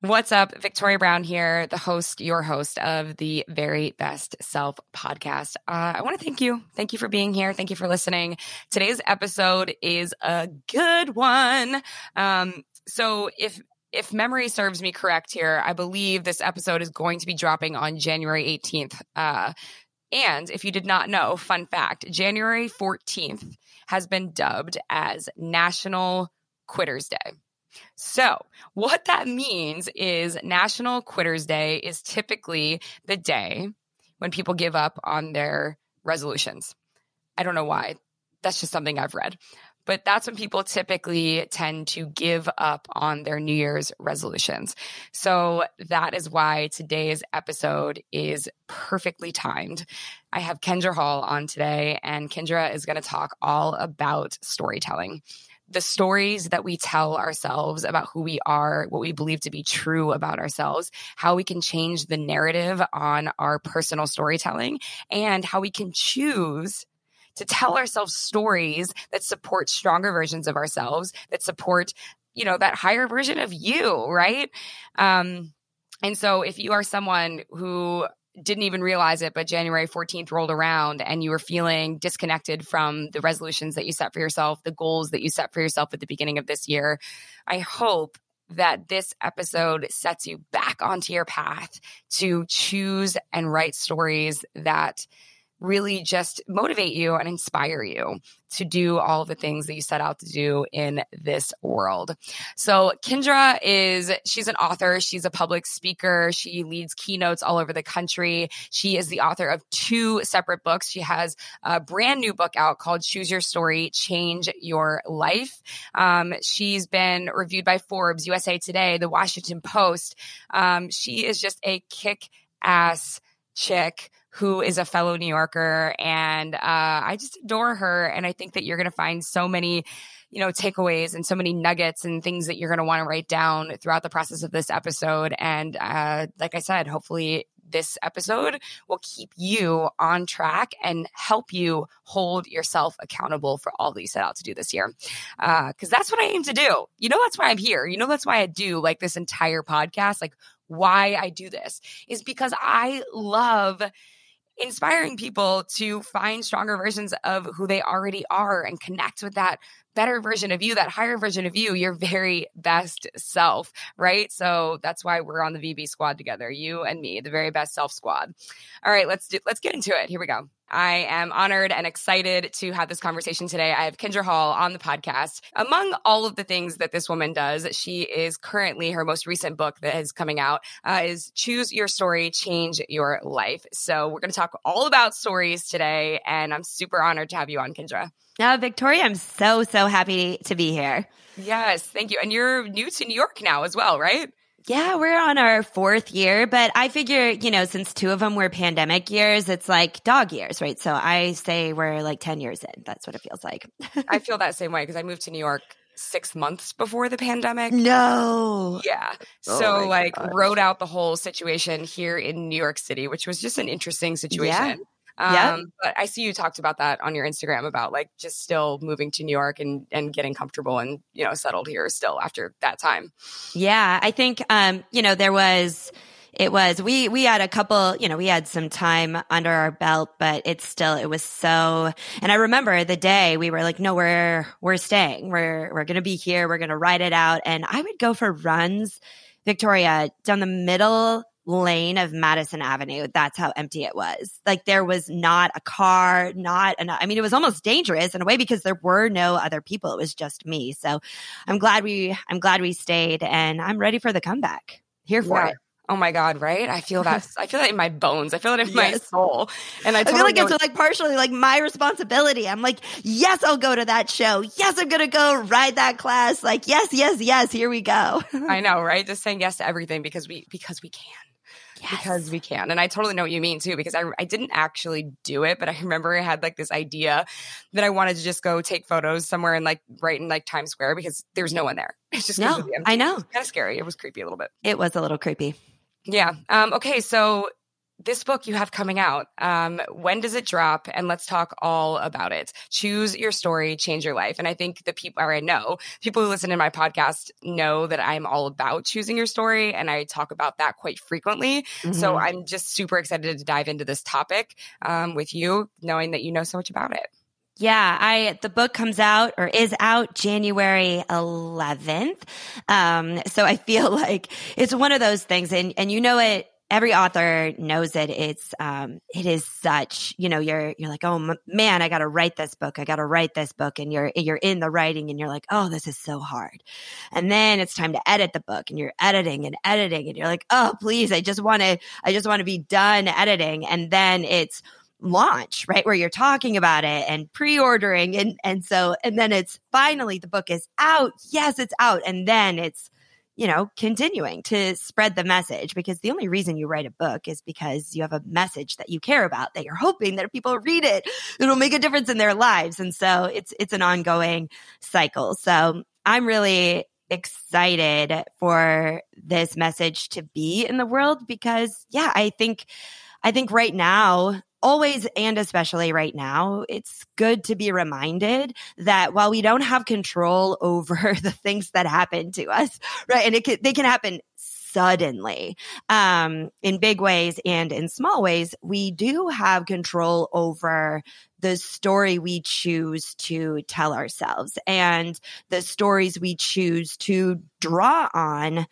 What's up? Victoria Brown here, the host, your host of the Very Best Self podcast. Uh, I want to thank you. Thank you for being here. Thank you for listening. Today's episode is a good one. Um, so if if memory serves me correct here, I believe this episode is going to be dropping on January 18th. Uh, and if you did not know, fun fact January 14th has been dubbed as National Quitters Day. So, what that means is National Quitters Day is typically the day when people give up on their resolutions. I don't know why. That's just something I've read. But that's when people typically tend to give up on their New Year's resolutions. So that is why today's episode is perfectly timed. I have Kindra Hall on today, and Kindra is going to talk all about storytelling the stories that we tell ourselves about who we are, what we believe to be true about ourselves, how we can change the narrative on our personal storytelling, and how we can choose to tell ourselves stories that support stronger versions of ourselves, that support, you know, that higher version of you, right? Um, and so if you are someone who didn't even realize it, but January 14th rolled around and you were feeling disconnected from the resolutions that you set for yourself, the goals that you set for yourself at the beginning of this year. I hope that this episode sets you back onto your path to choose and write stories that really just motivate you and inspire you to do all the things that you set out to do in this world. So Kindra is, she's an author. She's a public speaker. She leads keynotes all over the country. She is the author of two separate books. She has a brand new book out called Choose Your Story, Change Your Life. Um, she's been reviewed by Forbes, USA Today, The Washington Post. Um, she is just a kick ass chick who is a fellow New Yorker. And uh, I just adore her. And I think that you're going to find so many you know takeaways and so many nuggets and things that you're going to want to write down throughout the process of this episode and uh, like i said hopefully this episode will keep you on track and help you hold yourself accountable for all that you set out to do this year. Because uh, that's what I aim to do. You know, that's why I'm here. You know, that's why I do like this entire podcast. Like, why I do this is because I love inspiring people to find stronger versions of who they already are and connect with that better version of you, that higher version of you, your very best self, right? So that's why we're on the VB squad together, you and me, the very best self squad. All right, let's do, let's get into it. Here we go. I am honored and excited to have this conversation today. I have Kindra Hall on the podcast. Among all of the things that this woman does, she is currently her most recent book that is coming out uh, is Choose Your Story, Change Your Life. So we're going to talk all about stories today, and I'm super honored to have you on, Kindra. Uh, Victoria, I'm so, so happy to be here. Yes, thank you. And you're new to New York now as well, right? Yeah, we're on our fourth year, but I figure, you know, since two of them were pandemic years, it's like dog years, right? So I say we're like 10 years in. That's what it feels like. I feel that same way because I moved to New York six months before the pandemic. No. Yeah. Oh so, like, gosh. wrote out the whole situation here in New York City, which was just an interesting situation. Yeah. Um, yeah. But I see you talked about that on your Instagram about like just still moving to New York and and getting comfortable and you know settled here still after that time. Yeah, I think um, you know there was it was we we had a couple you know we had some time under our belt but it's still it was so and i remember the day we were like no we're we're staying we're we're gonna be here we're gonna ride it out and i would go for runs victoria down the middle lane of Madison Avenue. That's how empty it was. Like there was not a car, not an, I mean, it was almost dangerous in a way because there were no other people. It was just me. So I'm glad we, I'm glad we stayed and I'm ready for the comeback. Here for yeah. it. Oh my God, right? I feel that. I feel that in my bones. I feel that in yes. my soul. And I, totally I feel like it's like partially like my responsibility. I'm like, yes, I'll go to that show. Yes, I'm going to go ride that class. Like, yes, yes, yes. Here we go. I know, right? Just saying yes to everything because we, because we can. Yes. because we can. And I totally know what you mean too, because I, I didn't actually do it, but I remember I had like this idea that I wanted to just go take photos somewhere and like right in like Times Square because there's no one there. It's just no, I know. kind of scary. It was creepy a little bit. It was a little creepy. Yeah. Um, okay. So this book you have coming out. Um, when does it drop? And let's talk all about it. Choose your story, change your life. And I think the people, or I know people who listen to my podcast know that I'm all about choosing your story, and I talk about that quite frequently. Mm-hmm. So I'm just super excited to dive into this topic um, with you, knowing that you know so much about it. Yeah, I the book comes out or is out January 11th. Um, so I feel like it's one of those things, and and you know it every author knows it. It's, um, it is such, you know, you're, you're like, oh man, I got to write this book. I got to write this book. And you're, you're in the writing and you're like, oh, this is so hard. And then it's time to edit the book and you're editing and editing and you're like, oh, please, I just want to, I just want to be done editing. And then it's, launch, right? Where you're talking about it and pre-ordering and and so and then it's finally the book is out. Yes, it's out. And then it's you know, continuing to spread the message because the only reason you write a book is because you have a message that you care about that you're hoping that people read it, it'll make a difference in their lives. And so it's, it's an ongoing cycle. So I'm really excited for this message to be in the world because yeah, I think, I think right now always and especially right now, it's good to be reminded that while we don't have control over the things that happen to us, right? And it can, they can happen suddenly um, in big ways and in small ways, we do have control over the story we choose to tell ourselves and the stories we choose to draw on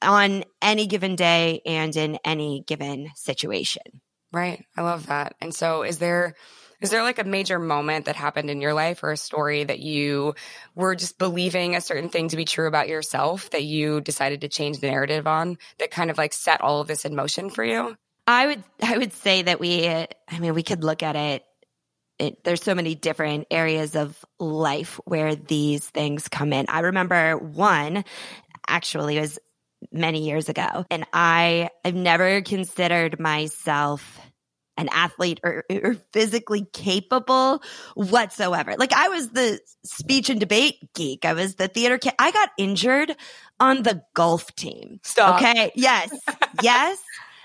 on any given day and in any given situation. Right. I love that. And so is there is there like a major moment that happened in your life or a story that you were just believing a certain thing to be true about yourself that you decided to change the narrative on that kind of like set all of this in motion for you? I would I would say that we I mean we could look at it it, there's so many different areas of life where these things come in. I remember one actually was many years ago. And I have never considered myself an athlete or, or, physically capable whatsoever. Like I was the speech and debate geek. I was the theater kid. I got injured on the golf team. Stop. Okay. Yes. yes.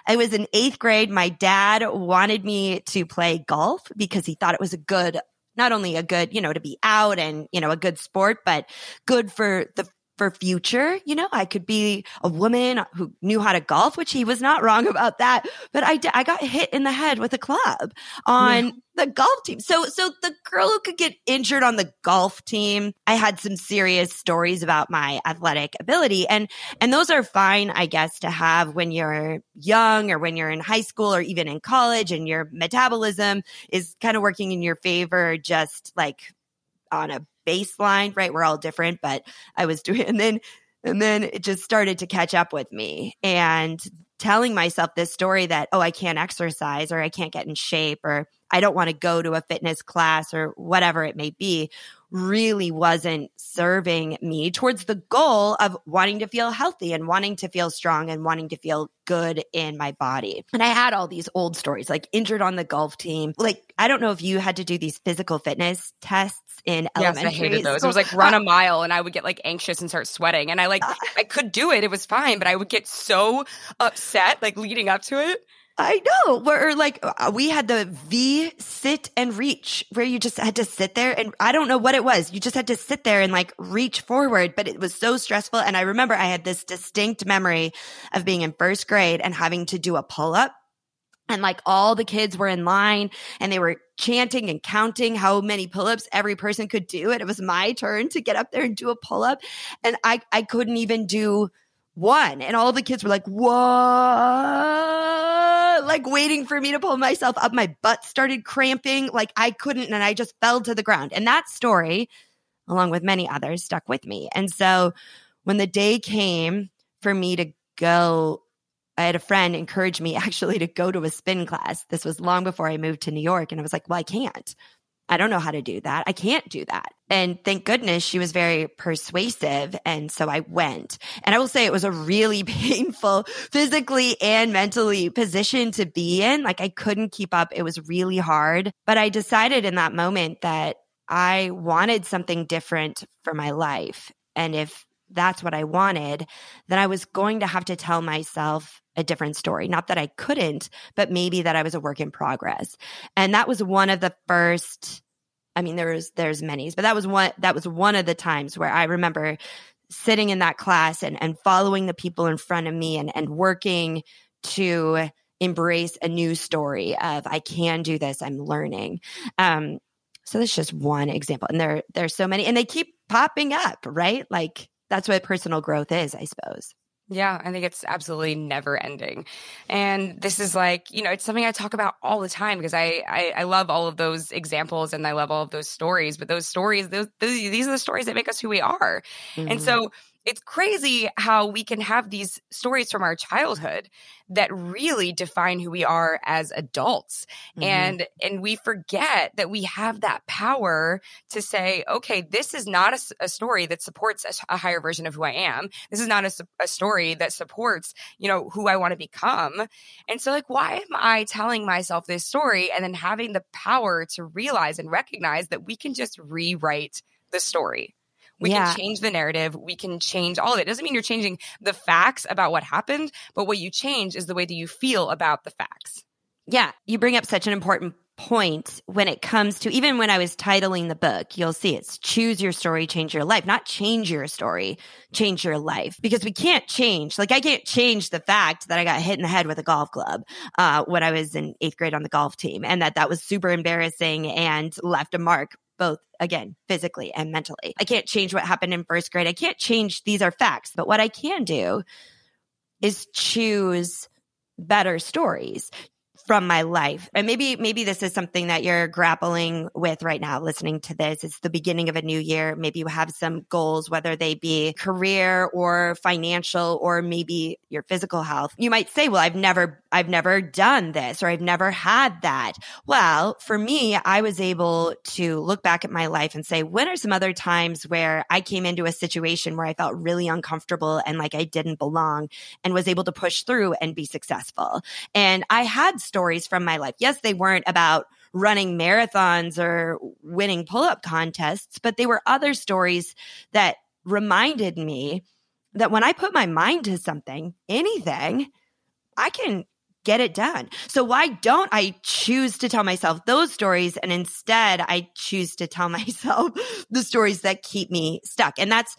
I was in eighth grade. My dad wanted me to play golf because he thought it was a good not only a good, you know, to be out and, you know, a good sport, but good for the for future. You know, I could be a woman who knew how to golf, which he was not wrong about that. But I, I got hit in the head with a club on yeah. the golf team. So, so the girl who could get injured on the golf team, I had some serious stories about my athletic ability. And, and those are fine, I guess, to have when you're young or when you're in high school or even in college and your metabolism is kind of working in your favor, just like on a baseline, right? We're all different, but I was doing, and then, and then it just started to catch up with me and telling myself this story that, oh, I can't exercise or I can't get in shape or I don't want to go to a fitness class or whatever it may be really wasn't serving me towards the goal of wanting to feel healthy and wanting to feel strong and wanting to feel good in my body. And I had all these old stories, like injured on the golf team. Like, I don't know if you had to do these physical fitness tests in elementary. Yes, I hated those. It was like run a mile and I would get like anxious and start sweating. And I like, I could do it. It was fine, but I would get so upset like leading up to it. I know. Where like uh, we had the V sit and reach where you just had to sit there and I don't know what it was. You just had to sit there and like reach forward, but it was so stressful. And I remember I had this distinct memory of being in first grade and having to do a pull up. And like all the kids were in line and they were chanting and counting how many pull-ups every person could do. And it was my turn to get up there and do a pull-up. And I, I couldn't even do one. And all the kids were like, what? Like waiting for me to pull myself up. My butt started cramping. Like I couldn't, and I just fell to the ground. And that story, along with many others, stuck with me. And so when the day came for me to go, I had a friend encourage me actually to go to a spin class. This was long before I moved to New York. And I was like, well, I can't. I don't know how to do that. I can't do that. And thank goodness she was very persuasive. And so I went. And I will say it was a really painful physically and mentally position to be in. Like I couldn't keep up. It was really hard. But I decided in that moment that I wanted something different for my life. And if that's what I wanted, then I was going to have to tell myself a different story. Not that I couldn't, but maybe that I was a work in progress. And that was one of the first I mean there's there's many, but that was one that was one of the times where I remember sitting in that class and and following the people in front of me and and working to embrace a new story of I can do this, I'm learning. Um so that's just one example. And there there's so many and they keep popping up, right? Like that's what personal growth is, I suppose. Yeah, I think it's absolutely never ending. And this is like, you know, it's something I talk about all the time because I, I, I love all of those examples and I love all of those stories. But those stories, those, those these are the stories that make us who we are. Mm-hmm. And so it's crazy how we can have these stories from our childhood that really define who we are as adults mm-hmm. and and we forget that we have that power to say okay this is not a, a story that supports a, a, higher version of who i am. This is not a, a story that supports you know who i want to become. And so like why am i telling myself this story and then having the power to realize and recognize that we can just rewrite the story we yeah. can change the narrative. We can change all of it. it. Doesn't mean you're changing the facts about what happened, but what you change is the way that you feel about the facts. Yeah, you bring up such an important point when it comes to even when I was titling the book, you'll see it's choose your story, change your life, not change your story, change your life. Because we can't change, like I can't change the fact that I got hit in the head with a golf club uh, when I was in eighth grade on the golf team and that that was super embarrassing and left a mark both again, physically and mentally. I can't change what happened in first grade. I can't change these are facts, but what I can do is choose better stories, from my life. And maybe, maybe this is something that you're grappling with right now, listening to this. It's the beginning of a new year. Maybe you have some goals, whether they be career or financial or maybe your physical health. You might say, well, I've never, I've never done this or I've never had that. Well, for me, I was able to look back at my life and say, when are some other times where I came into a situation where I felt really uncomfortable and like I didn't belong and was able to push through and be successful? And I had stories stories from my life. Yes, they weren't about running marathons or winning pull up contests, but they were other stories that reminded me that when I put my mind to something, anything, I can get it done. So why don't I choose to tell myself those stories and instead I choose to tell myself the stories that keep me stuck? And that's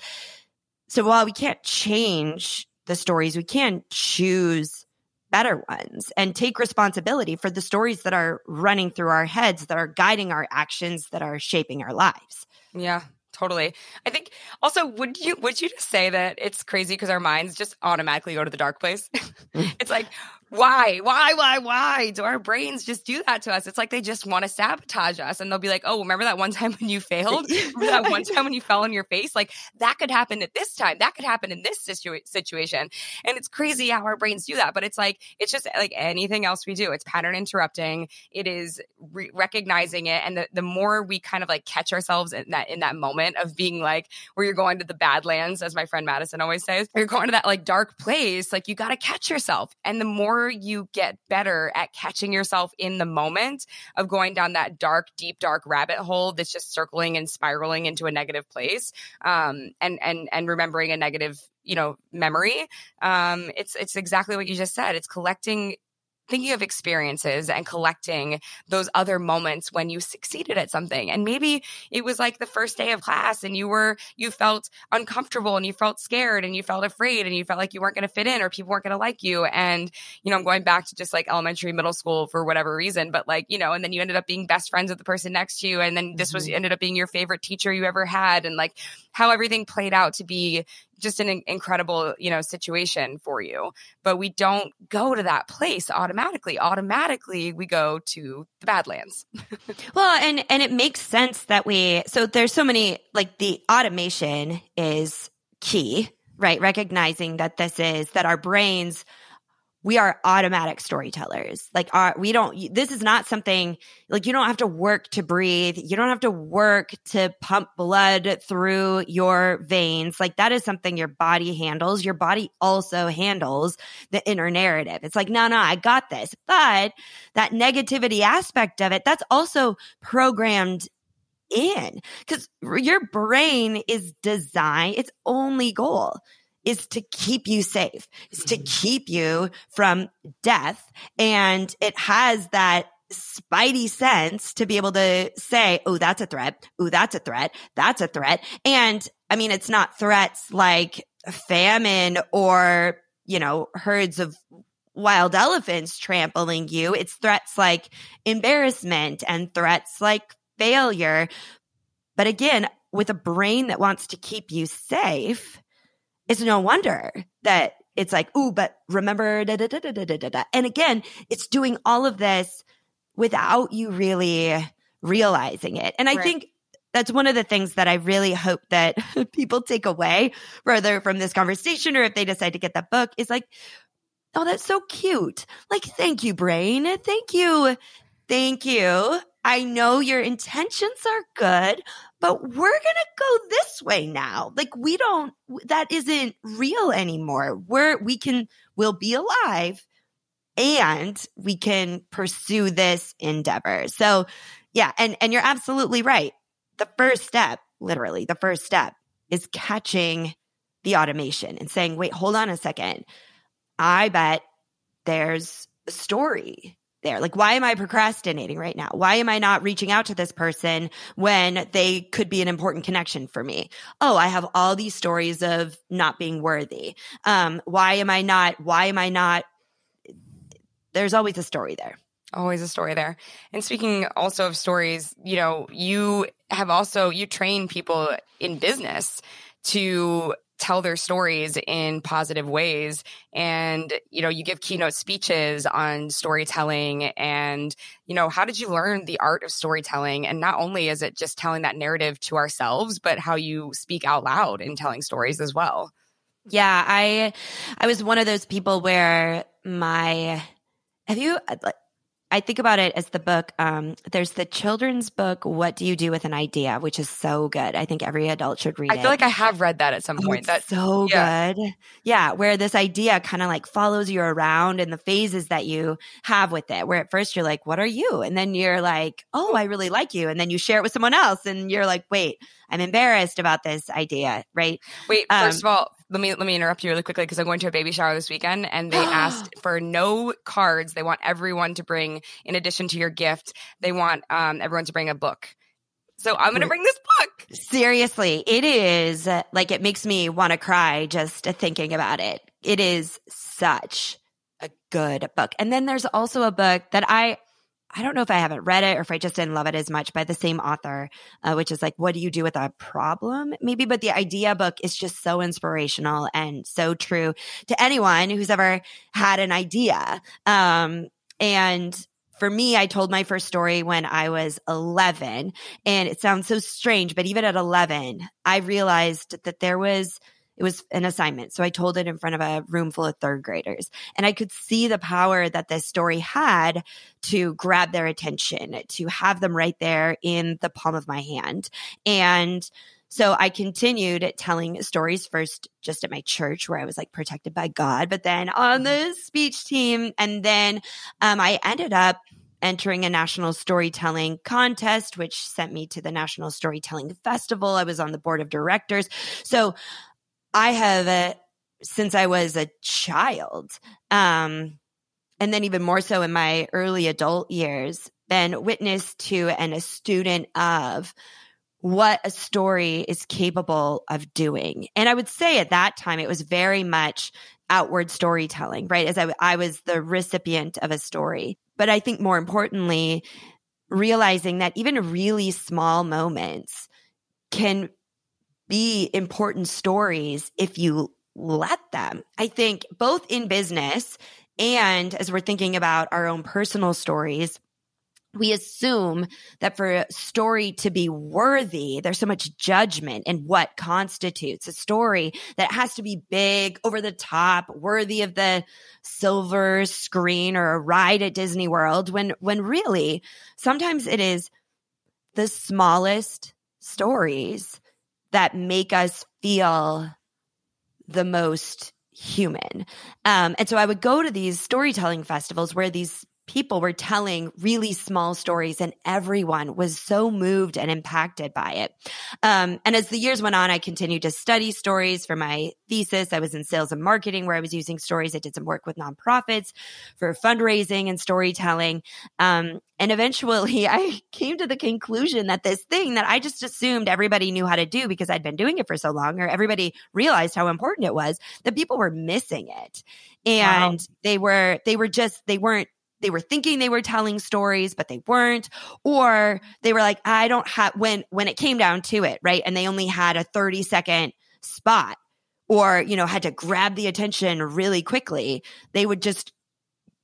so while we can't change the stories, we can choose better ones and take responsibility for the stories that are running through our heads, that are guiding our actions, that are shaping our lives. Yeah, totally. I think also would you would you just say that it's crazy because our minds just automatically go to the dark place? Mm. it's like why, why, why, why do our brains just do that to us? It's like they just want to sabotage us. And they'll be like, oh, remember that one time when you failed? that one time when you fell on your face? Like that could happen at this time. That could happen in this situa- situation. And it's crazy how our brains do that. But it's like, it's just like anything else we do. It's pattern interrupting. It is re- recognizing it. And the, the more we kind of like catch ourselves in that, in that moment of being like, where you're going to the badlands, as my friend Madison always says, you're going to that like dark place, like you got to catch yourself. And the more more you get better at catching yourself in the moment of going down that dark, deep, dark rabbit hole that's just circling and spiraling into a negative place, um, and and and remembering a negative you know memory um, it's it's exactly what you just said. It's collecting thinking of experiences and collecting those other moments when you succeeded at something. And maybe it was like the first day of class and you were, you felt uncomfortable and you felt scared and you felt afraid and you felt like you weren't going to fit in or people weren't going to like you. And, you know, I'm going back to just like elementary, middle school for whatever reason, but like, you know, and then you ended up being best friends with the person next to you. And then this was mm-hmm. ended up being your favorite teacher you ever had. And like how everything played out to be just an incredible you know situation for you but we don't go to that place automatically. Automatically we go to the badlands. Well and and it makes sense that we so there's so many like the automation is key right? Recognizing that this is that our brains we are automatic storytellers. Like our, we don't, this is not something like you don't have to work to breathe. You don't have to work to pump blood through your veins. Like that is something your body handles. Your body also handles the inner narrative. It's like, no, no, I got this. But that negativity aspect of it, that's also programmed in because your brain is designed, its only goal is to keep you safe, is to keep you from death. And it has that spidey sense to be able to say, oh, that's a threat. Oh, that's a threat. That's a threat. And I mean, it's not threats like famine or, you know, herds of wild elephants trampling you. It's threats like embarrassment and threats like failure. But again, with a brain that wants to keep you safe, it's no wonder that it's like, ooh, but remember, da, da, da, and again, it's doing all of this without you really realizing it. And I right. think that's one of the things that I really hope that people take away, whether from this conversation or if they decide to get that book, is like, oh, that's so cute. Like, thank you, brain. Thank you. Thank you. I know your intentions are good, but we're going to go this way now. Like we don't, that isn't real anymore. We're, we can, we'll be alive and we can pursue this endeavor. So yeah. And, and you're absolutely right. The first step, literally the first step is catching the automation and saying, wait, hold on a second. I bet there's a story there? Like, why am I procrastinating right now? Why am I not reaching out to this person when they could be an important connection for me? Oh, I have all these stories of not being worthy. Um, why am I not, why am I not? There's always a story there. Always a story there. And speaking also of stories, you know, you have also, you train people in business to tell their stories in positive ways. And you know you give keynote speeches on storytelling and you know how did you learn the art of storytelling? And not only is it just telling that narrative to ourselves but how you speak out loud in telling stories as well. Yeah i i was one of those people where my have you I think about it as the book. Um, there's the children's book, What Do You Do with an Idea, which is so good. I think every adult should read I it. I feel like I have read that at some oh, point. That's so yeah. good. Yeah, where this idea kind of like follows you around and the phases that you have with it. Where at first you're like, What are you? And then you're like, Oh, I really like you. And then you share it with someone else and you're like, Wait, I'm embarrassed about this idea, right? Wait, first um, of all, let me let me interrupt you really quickly because I'm going to a baby shower this weekend and they asked for no cards. They want everyone to bring, in addition to your gift, they want um, everyone to bring a book. So I'm going to bring this book. Seriously, it is like it makes me want to cry just thinking about it. It is such a good book. And then there's also a book that I I don't know if I haven't read it or if I just didn't love it as much by the same author, uh, which is like, what do you do with a problem? Maybe, but the idea book is just so inspirational and so true to anyone who's ever had an idea. Um, and for me, I told my first story when I was 11 and it sounds so strange, but even at 11, I realized that there was it was an assignment. So I told it in front of a room full of third graders. And I could see the power that this story had to grab their attention, to have them right there in the palm of my hand. And so I continued telling stories first just at my church where I was like protected by God, but then on the speech team. And then um, I ended up entering a national storytelling contest, which sent me to the National Storytelling Festival. I was on the board of directors. So I have, since I was a child, um, and then even more so in my early adult years, been witness to and a student of what a story is capable of doing. And I would say at that time, it was very much outward storytelling, right? As I, I was the recipient of a story. But I think more importantly, realizing that even really small moments can be important stories if you let them. I think both in business and as we're thinking about our own personal stories, we assume that for a story to be worthy, there's so much judgment in what constitutes a story that has to be big, over the top, worthy of the silver screen or a ride at Disney World when, when really sometimes it is the smallest stories that make us feel the most human. Um, and so I would go to these storytelling festivals where these people were telling really small stories and everyone was so moved and impacted by it. Um, and as the years went on, I continued to study stories for my thesis. I was in sales and marketing where I was using stories. I did some work with nonprofits for fundraising and storytelling. Um, and eventually I came to the conclusion that this thing that I just assumed everybody knew how to do because I'd been doing it for so long or everybody realized how important it was that people were missing it. And wow. they were, they were just, they weren't they were thinking they were telling stories but they weren't or they were like i don't have when when it came down to it right? And they only had a 30 second spot or you know had to grab the attention really quickly. They would just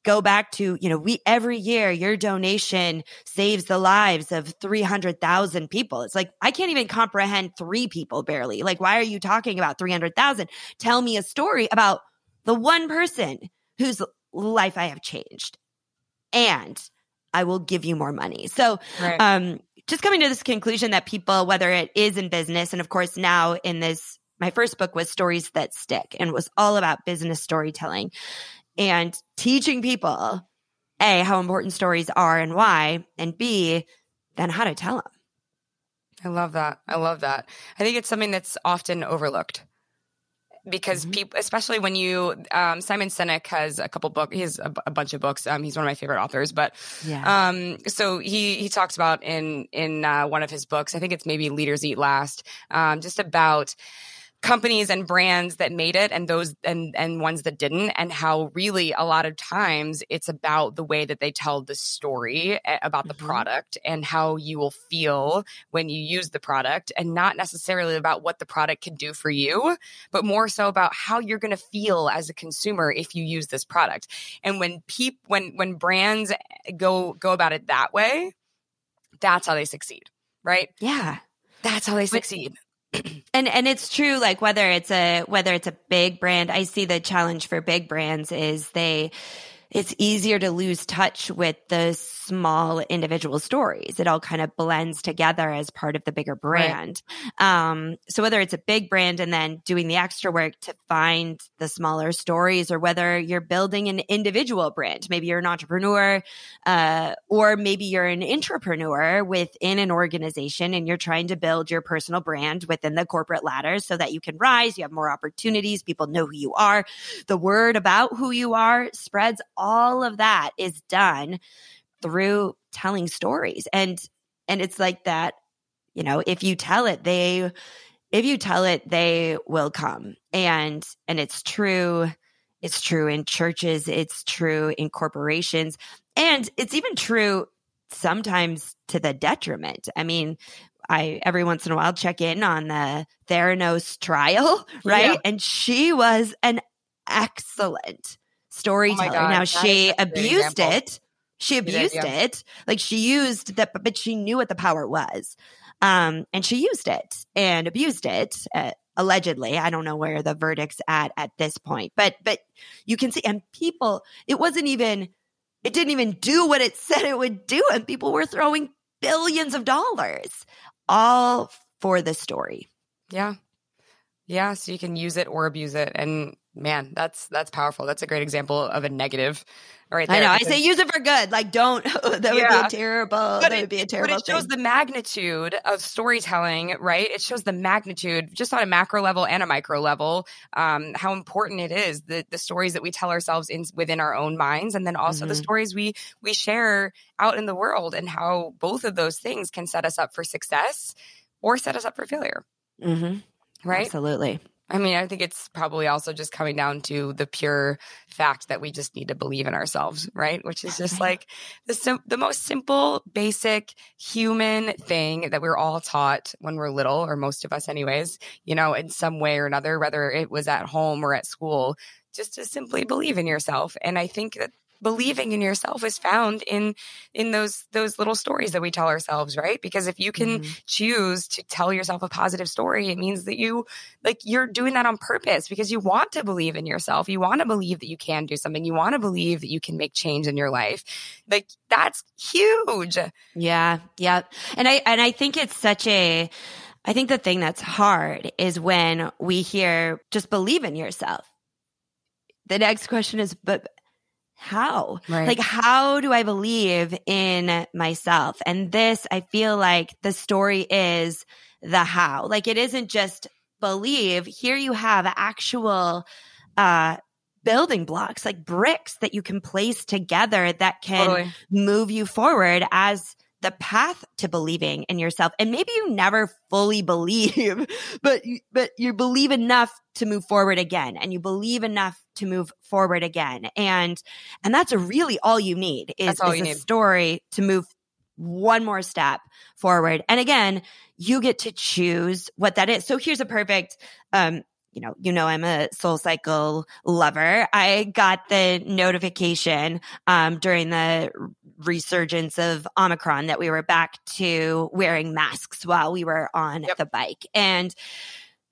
go back to you know we every year your donation saves the lives of 300,000 people. It's like i can't even comprehend 3 people barely. Like why are you talking about 300,000 tell me a story about the one person whose life i have changed and I will give you more money. So, right. um, just coming to this conclusion that people, whether it is in business, and of course now in this, my first book was Stories That Stick and was all about business storytelling and teaching people A, how important stories are and why, and B, then how to tell them. I love that. I love that. I think it's something that's often overlooked because mm-hmm. people, especially when you, um, Simon Sinek has a couple books. He has a, a, bunch of books. Um, he's one of my favorite authors. But yeah. um, so he he talks about in in uh, one of his books. I think it's maybe Leaders Eat Last. Um, just about companies and brands that made it and those and and ones that didn't and how really a lot of times it's about the way that they tell the story eh, about the mm-hmm. product and how you will feel when you use the product and not necessarily about what the product can do for you but more so about how you're going to feel as a consumer if you use this product. And when peop when when brands eh, go go about it that way that's how they succeed right? Yeah. That's how they succeed and and it's true like whether it's a whether it's a big brand i see the challenge for big brands is they it's easier to lose touch with the small individual stories. It all kind of blends together as part of the bigger brand. Right. Um, so whether it's a big brand and then doing the extra work to find the smaller stories, or whether you're building an individual brand, maybe you're an entrepreneur, uh, or maybe you're an entrepreneur within an organization and you're trying to build your personal brand within the corporate ladder so that you can rise, you have more opportunities, people know who you are, the word about who you are spreads all of that is done through telling stories and and it's like that you know if you tell it they if you tell it they will come and and it's true it's true in churches it's true in corporations and it's even true sometimes to the detriment i mean I every once in a while check in on the Theranos trial, right? Yeah. And she was an excellent storyteller. Oh now she abused it. She abused it, yeah. it. Like she used that, but she knew what the power was. Um, and she used it and abused it. Uh, allegedly i don't know where the verdict's at at this point but but you can see and people it wasn't even it didn't even do what it said it would do and people were throwing billions of dollars all for the story yeah yeah so you can use it or abuse it and man, that's that's powerful. That's a great example of a negative. Right there, I know. I say use it for good. Like, don't. that yeah. would be a terrible. But that it, would be a terrible. But it shows thing. the magnitude of storytelling, right? It shows the magnitude, just on a macro level and a micro level, um, how important it is the the stories that we tell ourselves in within our own minds, and then also mm-hmm. the stories we we share out in the world, and how both of those things can set us up for success or set us up for failure. Mm-hmm. Right. Absolutely. I mean, I think it's probably also just coming down to the pure fact that we just need to believe in ourselves, right? Which is just mm-hmm. like the sim- the most simple, basic human thing that we're all taught when we're little, or most of us, anyways. You know, in some way or another, whether it was at home or at school, just to simply believe in yourself. And I think that believing in yourself is found in in those those little stories that we tell ourselves, right? Because if you can mm-hmm. choose to tell yourself a positive story, it means that you like you're doing that on purpose because you want to believe in yourself. You want to believe that you can do something. You want to believe that you can make change in your life. Like that's huge. Yeah. Yeah. And I and I think it's such a I think the thing that's hard is when we hear just believe in yourself. The next question is, but how? Right. Like, how do I believe in myself? And this, I feel like the story is the how. Like, it isn't just believe. Here you have actual, uh, building blocks like bricks that you can place together that can totally. move you forward as the path to believing in yourself. And maybe you never fully believe, but, but you believe enough to move forward again and you believe enough to move forward again. And, and that's really all you need is, is a need. story to move one more step forward. And again, you get to choose what that is. So here's a perfect, um, you know, you know, I'm a SoulCycle lover. I got the notification um, during the resurgence of Omicron that we were back to wearing masks while we were on yep. the bike. And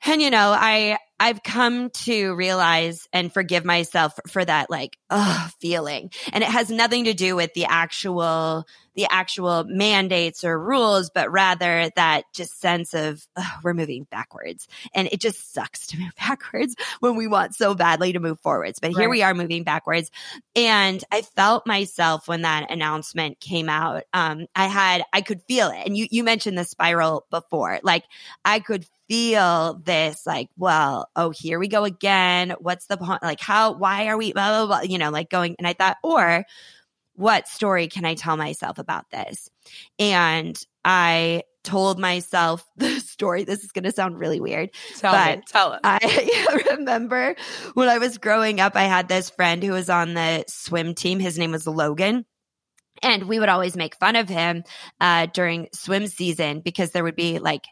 and you know, I I've come to realize and forgive myself for that like ugh feeling. And it has nothing to do with the actual the actual mandates or rules, but rather that just sense of we're moving backwards. And it just sucks to move backwards when we want so badly to move forwards. But here we are moving backwards. And I felt myself when that announcement came out. Um, I had I could feel it. And you you mentioned the spiral before. Like I could feel this like, well, oh, here we go again. What's the point? Like, how, why are we, blah, blah, blah, you know, like going, and I thought, or what story can I tell myself about this? And I told myself the story. This is going to sound really weird. Tell but me, tell us. I remember when I was growing up, I had this friend who was on the swim team. His name was Logan. And we would always make fun of him uh, during swim season because there would be like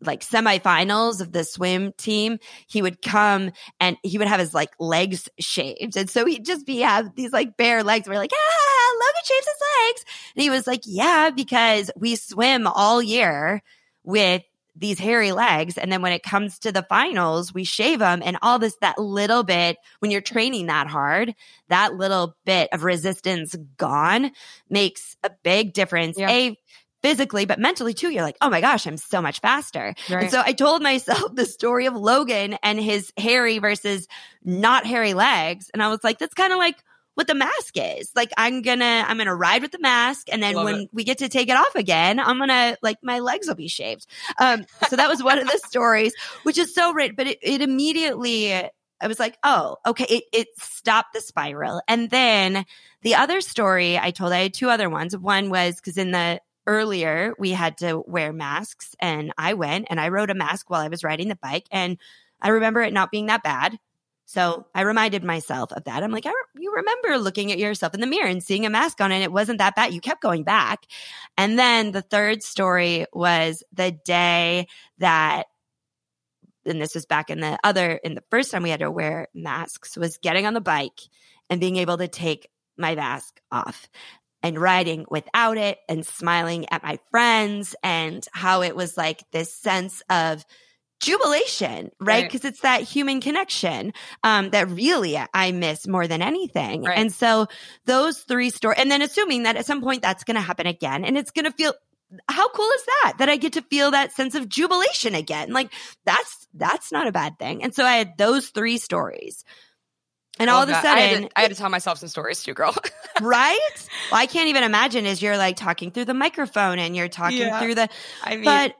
like semifinals of the swim team, he would come and he would have his like legs shaved. And so he'd just be have these like bare legs. We're like, ah, Logan shaves his legs. And he was like, yeah, because we swim all year with these hairy legs. And then when it comes to the finals, we shave them and all this, that little bit, when you're training that hard, that little bit of resistance gone makes a big difference. Yeah. A, physically, but mentally too. You're like, oh my gosh, I'm so much faster. Right. And so I told myself the story of Logan and his hairy versus not hairy legs. And I was like, that's kind of like what the mask is. Like I'm gonna, I'm gonna ride with the mask. And then Love when it. we get to take it off again, I'm gonna, like my legs will be shaved. Um, so that was one of the stories, which is so great, but it, it immediately, I was like, oh, okay, it, it stopped the spiral. And then the other story I told, I had two other ones. One was because in the earlier we had to wear masks and I went and I rode a mask while I was riding the bike and I remember it not being that bad. So I reminded myself of that. I'm like, you remember looking at yourself in the mirror and seeing a mask on and it wasn't that bad. You kept going back. And then the third story was the day that and this was back in the other in the first time we had to wear masks was getting on the bike and being able to take my mask off and riding without it and smiling at my friends and how it was like this sense of jubilation, right? Because right. it's that human connection um, that really I miss more than anything. Right. And so those three stories, and then assuming that at some point that's going to happen again and it's going to feel how cool is that that i get to feel that sense of jubilation again like that's that's not a bad thing and so i had those three stories and all of a sudden, I had, to, I had, to, tell myself some stories too, girl. right? Well, I can't even imagine as you're like talking through the microphone and you're talking yeah. through the. I mean, but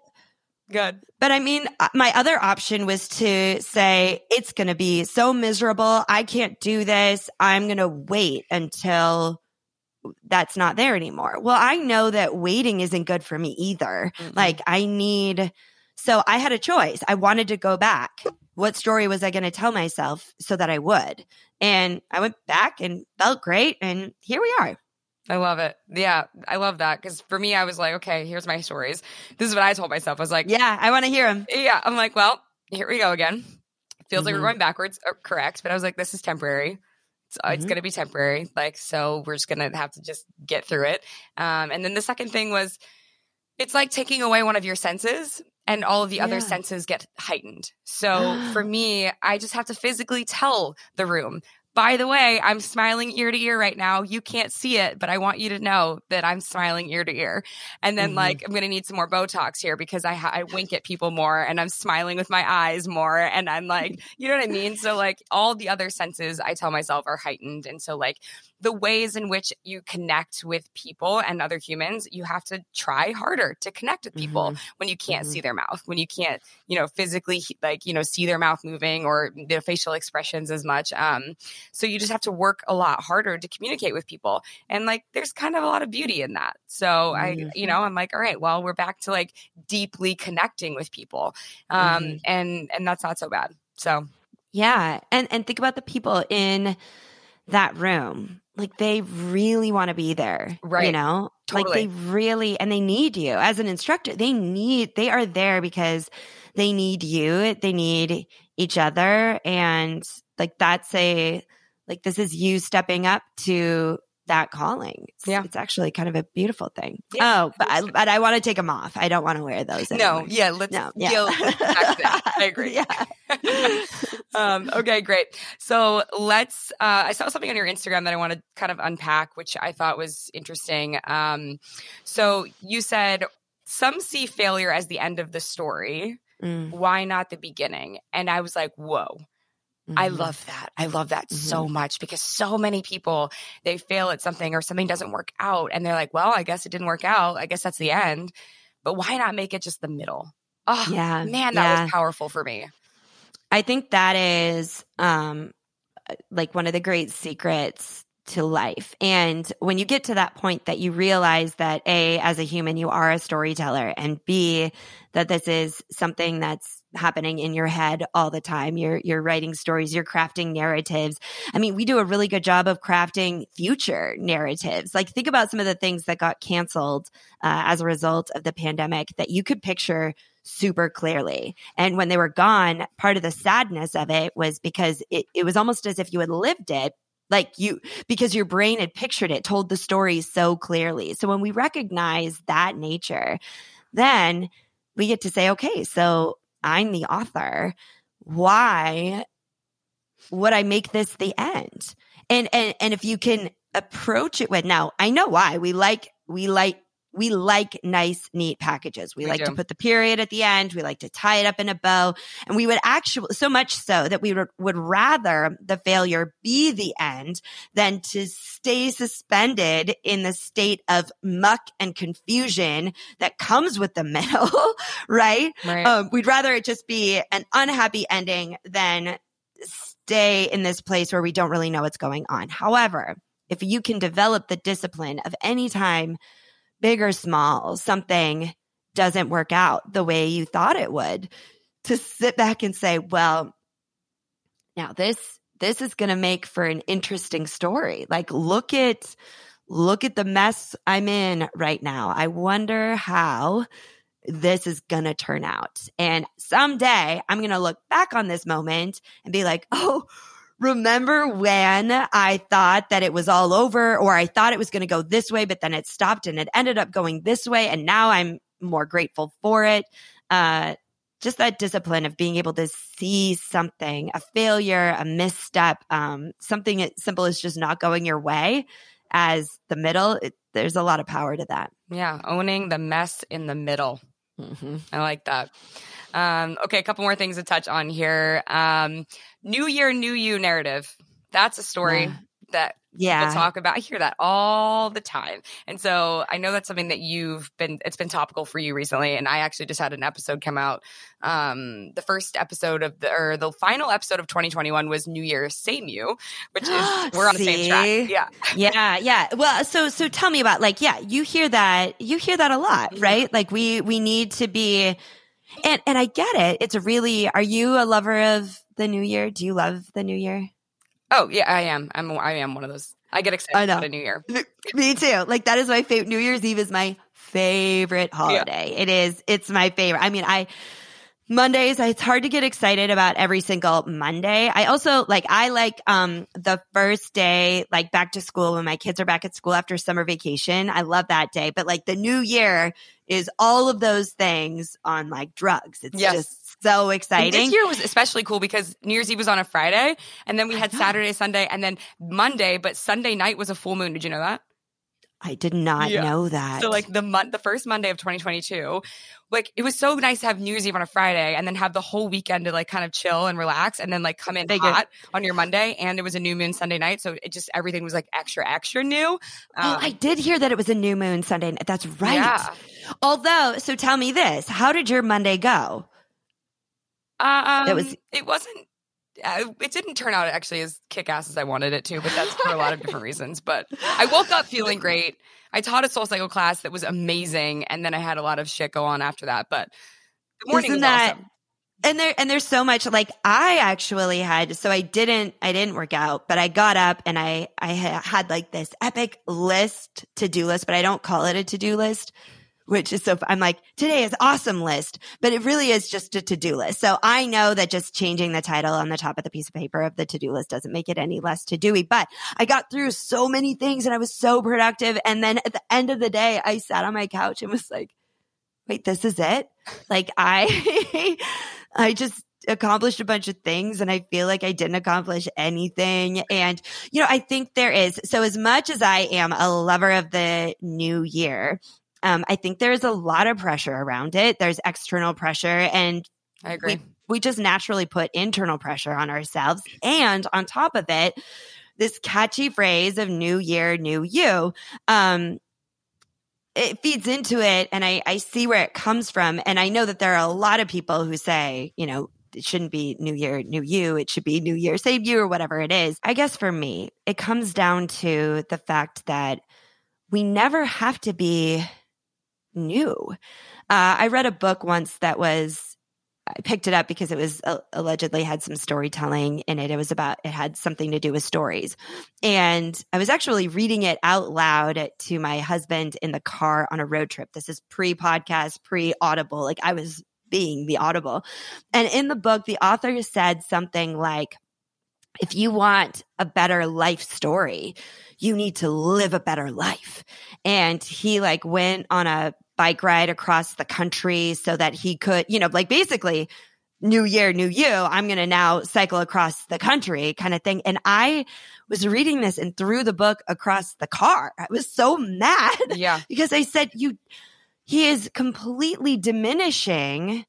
good. But I mean, uh, my other option was to say it's going to be so miserable. I can't do this. I'm going to wait until that's not there anymore. Well, I know that waiting isn't good for me either. Mm-hmm. Like I need. So I had a choice. I wanted to go back what story was I going to tell myself so that I would? And I went back and felt great. And here we are. I love it. Yeah, I love that because for me, I was like, okay, here's my stories. This is what I told myself. I was like, yeah, I want to hear them. Yeah, I'm like, well, here we go again. Feels mm-hmm. like we're mm-hmm. going backwards. Oh, correct, but I was like, this is temporary. It's, mm-hmm. it's going to be temporary. Like, so we're just going to have to just get through it. Um, and then the second thing was, it's like taking away one of your senses and all of the yeah. other senses get heightened. So for me, I just have to physically tell the room, by the way, I'm smiling ear to ear right now. You can't see it, but I want you to know that I'm smiling ear to ear. And then, mm-hmm. like, I'm going to need some more Botox here because I, I wink at people more and I'm smiling with my eyes more. And I'm like, you know what I mean? So, like, all the other senses I tell myself are heightened. And so, like, the ways in which you connect with people and other humans, you have to try harder to connect with people mm-hmm. when you can't mm-hmm. see their mouth, when you can't, you know, physically like, you know, see their mouth moving or their facial expressions as much. Um, so you just have to work a lot harder to communicate with people. And like, there's kind of a lot of beauty in that. So mm-hmm. I, you know, I'm like, all right, well, we're back to like deeply connecting with people. Um, mm-hmm. and, and that's not so bad. So, yeah. And, and think about the people in that room like they really want to be there. Right. You know, totally. like they really, and they need you as an instructor. They need, they are there because they need you. They need each other. And like that's a, like this is you stepping up to that calling. It's, yeah. It's actually kind of a beautiful thing. Yeah. Oh, but I, but I want to take them off. I don't want to wear those. Anymore. No. Yeah. Let's, no, yeah. I agree. Yeah. um, okay, great. So let's, uh, I saw something on your Instagram that I want to kind of unpack, which I thought was interesting. Um, so you said some see failure as the end of the story. Mm. Why not the beginning? And I was like, whoa. Mm-hmm. I love that. I love that mm-hmm. so much because so many people they fail at something or something doesn't work out and they're like, "Well, I guess it didn't work out. I guess that's the end." But why not make it just the middle? Oh, yeah. Man, that yeah. was powerful for me. I think that is um like one of the great secrets to life. And when you get to that point that you realize that A, as a human, you are a storyteller, and B, that this is something that's happening in your head all the time. You're, you're writing stories, you're crafting narratives. I mean, we do a really good job of crafting future narratives. Like, think about some of the things that got canceled uh, as a result of the pandemic that you could picture super clearly. And when they were gone, part of the sadness of it was because it, it was almost as if you had lived it like you, because your brain had pictured it, told the story so clearly. So when we recognize that nature, then we get to say, okay, so I'm the author. Why would I make this the end? And, and, and if you can approach it with now, I know why we like, we like we like nice, neat packages. We, we like do. to put the period at the end. We like to tie it up in a bow. And we would actually, so much so that we would, would rather the failure be the end than to stay suspended in the state of muck and confusion that comes with the middle, right? right. Um, we'd rather it just be an unhappy ending than stay in this place where we don't really know what's going on. However, if you can develop the discipline of any time big or small, something doesn't work out the way you thought it would, to sit back and say, well, now this this is going to make for an interesting story. Like look at look at the mess I'm in right now. I wonder how this is going to turn out. And someday I'm going to look back on this moment and be like, "Oh, remember when I thought that it was all over or I thought it was going to go this way, but then it stopped and it ended up going this way. And now I'm more grateful for it. Uh, just that discipline of being able to see something, a failure, a misstep, um, something as simple as just not going your way as the middle. It, there's a lot of power to that. Yeah. Owning the mess in the middle. Mm-hmm. I like that. Um, okay, a couple more things to touch on here. Um, new year, new you narrative. That's a story yeah. That yeah. people talk about. I hear that all the time. And so I know that's something that you've been, it's been topical for you recently. And I actually just had an episode come out. Um, the first episode of the, or the final episode of 2021 was New Year, Same You, which is, we're on the same track. Yeah. yeah. Yeah. Well, so, so tell me about like, yeah, you hear that, you hear that a lot, mm-hmm. right? Like we, we need to be, and and I get it. It's a really. Are you a lover of the new year? Do you love the new year? Oh yeah, I am. I'm. I am one of those. I get excited I know. about a new year. Me too. Like that is my favorite. New Year's Eve is my favorite holiday. Yeah. It is. It's my favorite. I mean, I Mondays, it's hard to get excited about every single Monday. I also like, I like, um, the first day, like back to school when my kids are back at school after summer vacation. I love that day. But like the new year is all of those things on like drugs. It's yes. just so exciting. And this year was especially cool because New Year's Eve was on a Friday and then we had Saturday, Sunday, and then Monday, but Sunday night was a full moon. Did you know that? I did not yeah. know that. So like the month, the first Monday of 2022, like it was so nice to have New Year's Eve on a Friday and then have the whole weekend to like kind of chill and relax and then like come in hot on your Monday. And it was a new moon Sunday night, so it just everything was like extra extra new. Um, oh, I did hear that it was a new moon Sunday. night. That's right. Yeah. Although, so tell me this: How did your Monday go? Um, it was. It wasn't uh, it didn't turn out actually as kick ass as I wanted it to, but that's for a lot of different reasons. But I woke up feeling great. I taught a SoulCycle class that was amazing, and then I had a lot of shit go on after that. But the morning Isn't was that, awesome. And there and there's so much like I actually had so I didn't I didn't work out but I got up and I I had like this epic list to do list but I don't call it a to do list which is so, I'm like, today is awesome list, but it really is just a to-do list. So I know that just changing the title on the top of the piece of paper of the to-do list doesn't make it any less to-do-y, but I got through so many things and I was so productive. And then at the end of the day, I sat on my couch and was like, wait, this is it? Like I, I just, accomplished a bunch of things and I feel like I didn't accomplish anything. And, you know, I think there is, so as much as I am a lover of the new year, um, I think there's a lot of pressure around it. There's external pressure and I agree. We, we just naturally put internal pressure on ourselves. And on top of it, this catchy phrase of new year, new you, um, it feeds into it and I, I see where it comes from. And I know that there are a lot of people who say, you know, it shouldn't be new year, new you. It should be new year, save you or whatever it is. I guess for me, it comes down to the fact that we never have to be new. Uh, I read a book once that was, I picked it up because it was uh, allegedly had some storytelling in it. It was about, it had something to do with stories. And I was actually reading it out loud to my husband in the car on a road trip. This is pre podcast, pre audible. Like I was being the audible. And in the book, the author said something like, if you want a better life story, you need to live a better life. And he like went on a bike ride across the country so that he could, you know, like basically new year, new you, I'm going to now cycle across the country kind of thing. And I was reading this and threw the book across the car. I was so mad. Yeah. because I said, you, he is completely diminishing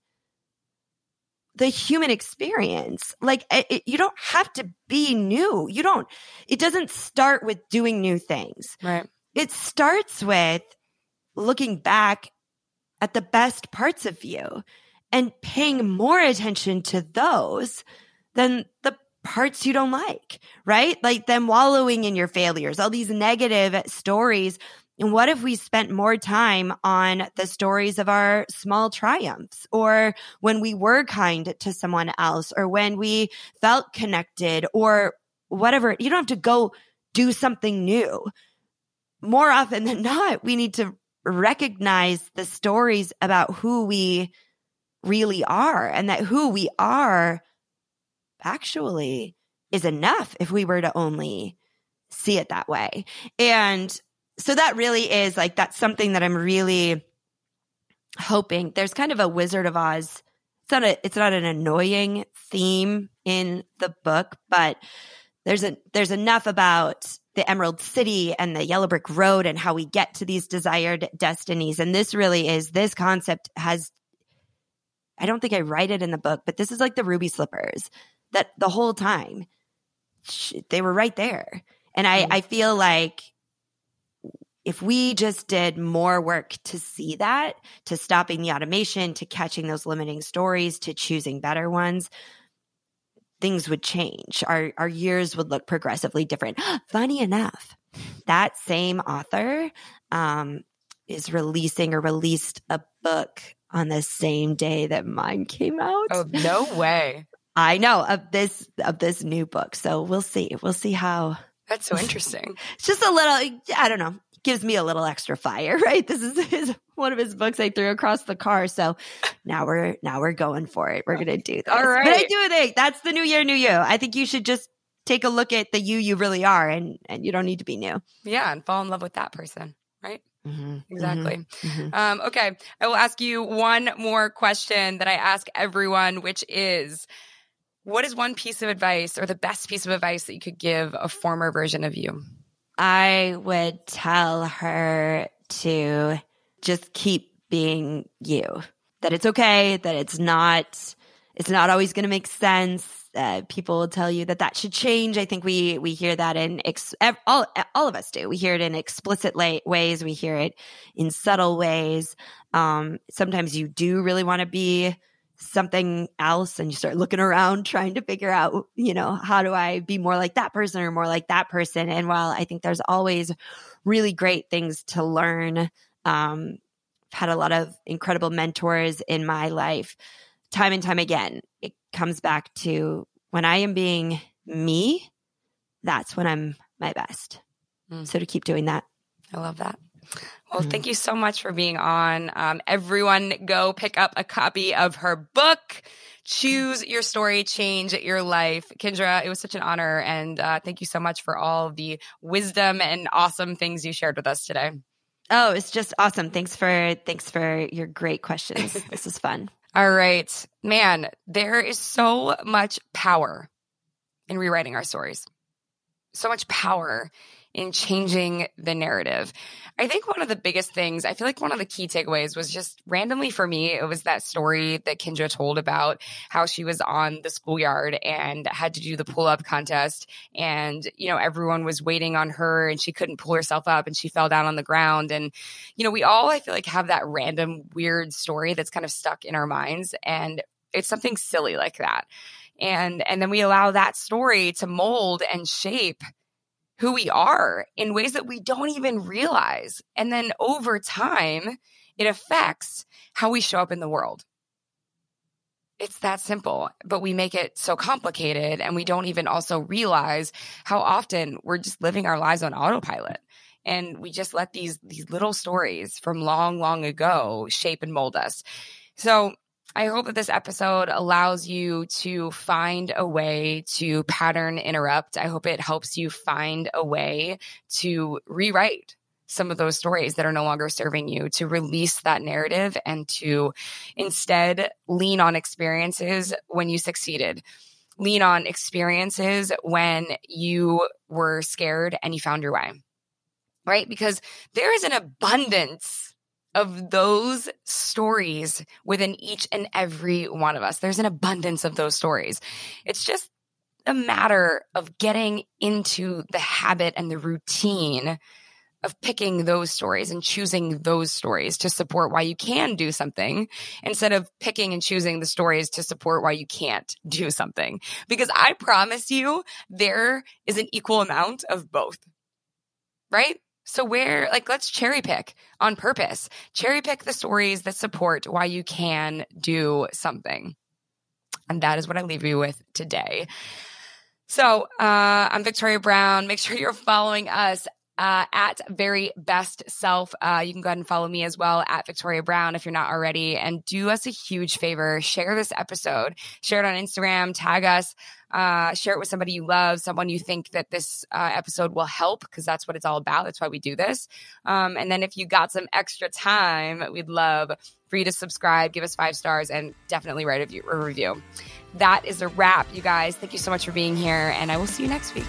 the human experience. Like it, you don't have to be new. You don't, it doesn't start with doing new things. Right. It starts with looking back at the best parts of you and paying more attention to those than the parts you don't like, right? Like them wallowing in your failures, all these negative stories. And what if we spent more time on the stories of our small triumphs or when we were kind to someone else or when we felt connected or whatever? You don't have to go do something new. More often than not, we need to recognize the stories about who we really are and that who we are actually is enough if we were to only see it that way. And so that really is like, that's something that I'm really hoping there's kind of a Wizard of Oz. It's not a, it's not an annoying theme in the book, but there's a, there's enough about the Emerald City and the Yellow Brick Road and how we get to these desired destinies. And this really is, this concept has, I don't think I write it in the book, but this is like the ruby slippers that the whole time they were right there. And I, mm-hmm. I feel like if we just did more work to see that, to stopping the automation, to catching those limiting stories, to choosing better ones, things would change. Our, our years would look progressively different. Funny enough, that same author um, is releasing or released a book on the same day that mine came out. Oh, no way. I know of this of this new book. So we'll see. We'll see how That's so interesting. it's just a little I don't know. Gives me a little extra fire, right? This is his, one of his books I threw across the car. So now we're, now we're going for it. We're going to do this. All right. But I do think that's the new year, new you. I think you should just take a look at the you you really are and, and you don't need to be new. Yeah. And fall in love with that person, right? Mm-hmm, Exactly. mhm. Um, okay. I will ask you one more question that I ask everyone, which is what is one piece of advice or the best piece of advice that you could give a former version of you? I would tell her to just keep being you. That it's okay, that it's not it's not always going to make sense. Uh, people will tell you that that should change. I think we we hear that in ex- all all of us do. We hear it in explicit la- ways. We hear it in subtle ways. Um, sometimes you do really want to be something else, and you start looking around trying to figure out, you know, how do I be more like that person or more like that person? And while I think there's always really great things to learn, um, I've had a lot of incredible mentors in my life time and time again, it comes back to when I am being me, that's when I'm my best. Mm. So to keep doing that. I love that. Well, Mhm. thank you so much for being on. Um, everyone, go pick up a copy of her book. Choose your story, change your life. Kindra, it was such an honor. And uh, thank you so much for all the wisdom and awesome things you shared with us today. Oh, it's just awesome. Thanks for thanks for your great questions. this is fun. All right. Man, there is so much power in rewriting our stories, so much power in changing the narrative. I think one of the biggest things, I feel like one of the key takeaways was just randomly for me, it was that story that Kindra told about how she was on the schoolyard and had to do the pull up contest. And, you know, everyone was waiting on her and she couldn't pull herself up and she fell down on the ground. And, you know, we all, I feel like, have that random weird story that's kind of stuck in our minds. And it's something silly like that. And, and then we allow that story to mold and shape who we are in ways that we don't even realize. And then over time, it affects how we show up in the world. It's that simple, but we make it so complicated and we don't even also realize how often we're just living our lives on autopilot. And we just let these these little stories from long, long ago shape and mold us. So I hope that this episode allows you to find a way to pattern interrupt. I hope it helps you find a way to rewrite some of those stories that are no longer serving you, to release that narrative and to instead lean on experiences when you succeeded. Lean on experiences when you were scared and you found your way, right? Because there is an abundance of those stories within each and every one of us. There's an abundance of those stories. It's just a matter of getting into the habit and the routine of picking those stories and choosing those stories to support why you can do something instead of picking and choosing the stories to support why you can't do something. Because I promise you, there is an equal amount of both, right? So where like let's cherry pick on purpose. Cherry pick the stories that support why you can do something. And that is what I leave you with today. So uh, I'm Victoria Brown. Make sure you're following us uh, at very best self. Uh, you can go ahead and follow me as well at Victoria Brown if you're not already. And do us a huge favor share this episode, share it on Instagram, tag us, uh, share it with somebody you love, someone you think that this uh, episode will help, because that's what it's all about. That's why we do this. Um, and then if you got some extra time, we'd love for you to subscribe, give us five stars, and definitely write a, view, a review. That is a wrap, you guys. Thank you so much for being here, and I will see you next week.